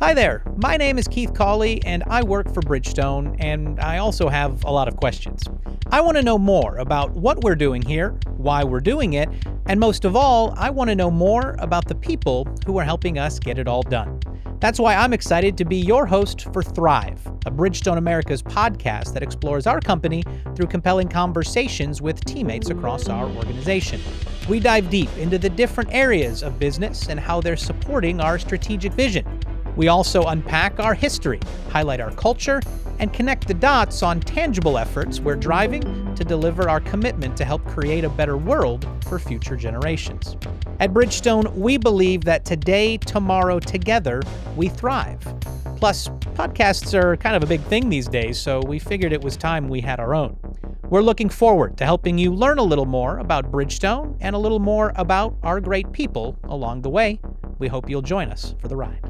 Hi there, my name is Keith Cawley, and I work for Bridgestone, and I also have a lot of questions. I want to know more about what we're doing here, why we're doing it, and most of all, I want to know more about the people who are helping us get it all done. That's why I'm excited to be your host for Thrive, a Bridgestone Americas podcast that explores our company through compelling conversations with teammates across our organization. We dive deep into the different areas of business and how they're supporting our strategic vision. We also unpack our history, highlight our culture, and connect the dots on tangible efforts we're driving to deliver our commitment to help create a better world for future generations. At Bridgestone, we believe that today, tomorrow, together, we thrive. Plus, podcasts are kind of a big thing these days, so we figured it was time we had our own. We're looking forward to helping you learn a little more about Bridgestone and a little more about our great people along the way. We hope you'll join us for the ride.